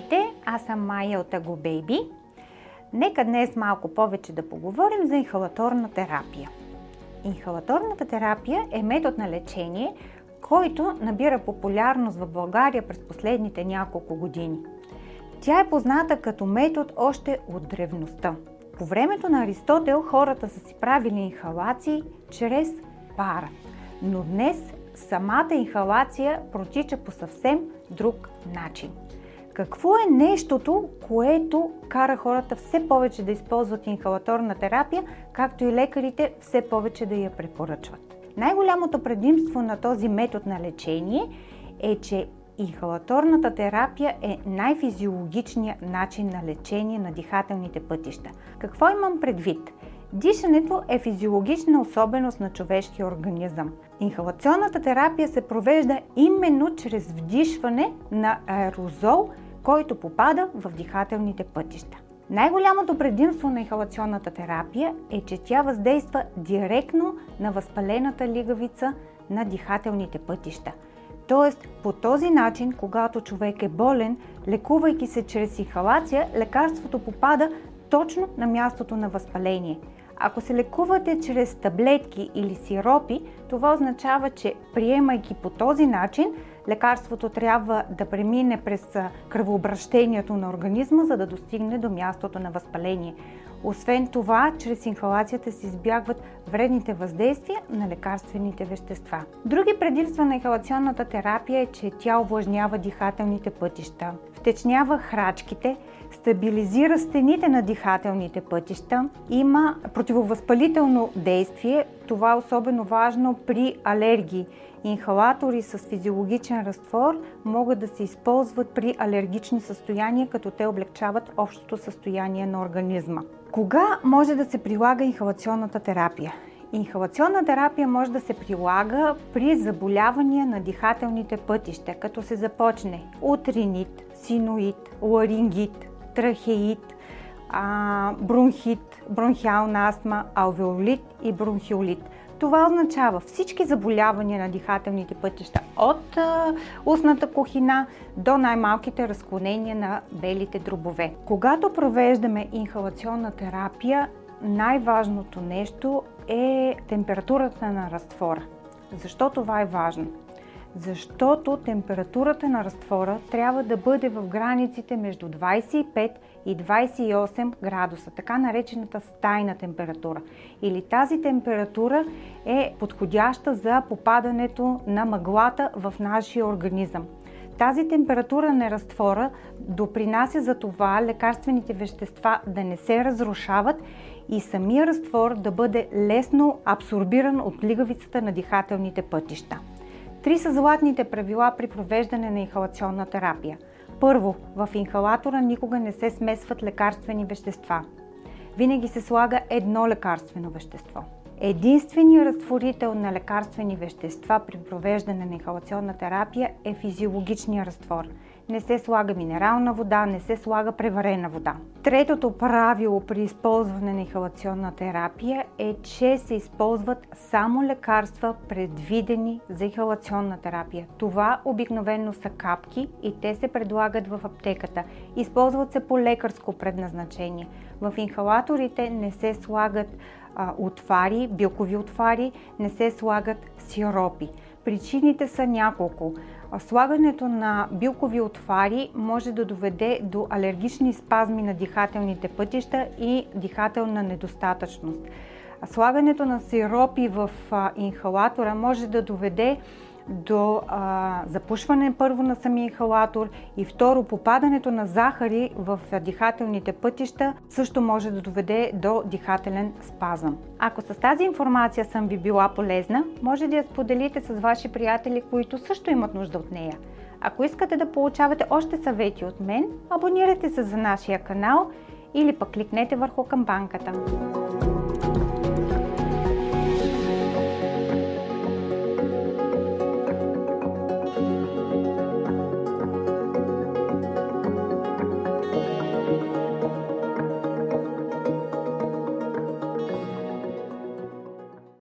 Здравейте, аз съм Майя от Ago Baby. Нека днес малко повече да поговорим за инхалаторна терапия. Инхалаторната терапия е метод на лечение, който набира популярност в България през последните няколко години. Тя е позната като метод още от древността. По времето на Аристотел хората са си правили инхалации чрез пара, но днес самата инхалация протича по съвсем друг начин. Какво е нещото, което кара хората все повече да използват инхалаторна терапия, както и лекарите все повече да я препоръчват? Най-голямото предимство на този метод на лечение е, че инхалаторната терапия е най-физиологичният начин на лечение на дихателните пътища. Какво имам предвид? Дишането е физиологична особеност на човешкия организъм. Инхалационната терапия се провежда именно чрез вдишване на аерозол, който попада в дихателните пътища. Най-голямото предимство на инхалационната терапия е, че тя въздейства директно на възпалената лигавица на дихателните пътища. Тоест, по този начин, когато човек е болен, лекувайки се чрез инхалация, лекарството попада точно на мястото на възпаление – ако се лекувате чрез таблетки или сиропи, това означава, че приемайки по този начин, лекарството трябва да премине през кръвообращението на организма, за да достигне до мястото на възпаление. Освен това, чрез инхалацията се избягват вредните въздействия на лекарствените вещества. Други предимства на инхалационната терапия е, че тя увлажнява дихателните пътища, втечнява храчките, стабилизира стените на дихателните пътища, има противовъзпалително действие. Това е особено важно при алергии. Инхалатори с физиологичен разтвор могат да се използват при алергични състояния, като те облегчават общото състояние на организма. Кога може да се прилага инхалационната терапия? Инхалационна терапия може да се прилага при заболявания на дихателните пътища, като се започне от ринит, синоид, ларингит, трахеит, бронхит, бронхиална астма, алвеолит и бронхиолит. Това означава всички заболявания на дихателните пътища от устната кухина до най-малките разклонения на белите дробове. Когато провеждаме инхалационна терапия, най-важното нещо е температурата на разтвора. Защо това е важно? Защото температурата на разтвора трябва да бъде в границите между 25 и 28 градуса, така наречената стайна температура. Или тази температура е подходяща за попадането на мъглата в нашия организъм. Тази температура на разтвора допринася за това лекарствените вещества да не се разрушават и самия разтвор да бъде лесно абсорбиран от лигавицата на дихателните пътища. Три са златните правила при провеждане на инхалационна терапия. Първо, в инхалатора никога не се смесват лекарствени вещества. Винаги се слага едно лекарствено вещество. Единственият разтворител на лекарствени вещества при провеждане на инхалационна терапия е физиологичният разтвор – не се слага минерална вода, не се слага преварена вода. Третото правило при използване на инхалационна терапия е, че се използват само лекарства, предвидени за инхалационна терапия. Това обикновено са капки и те се предлагат в аптеката. Използват се по лекарско предназначение. В инхалаторите не се слагат а, отвари, билкови отвари, не се слагат сиропи. Причините са няколко. Слагането на билкови отвари може да доведе до алергични спазми на дихателните пътища и дихателна недостатъчност. Слагането на сиропи в инхалатора може да доведе до а, запушване първо на самия инхалатор и второ попадането на захари в дихателните пътища също може да доведе до дихателен спазъм. Ако с тази информация съм ви била полезна, може да я споделите с ваши приятели, които също имат нужда от нея. Ако искате да получавате още съвети от мен, абонирайте се за нашия канал или пък кликнете върху камбанката.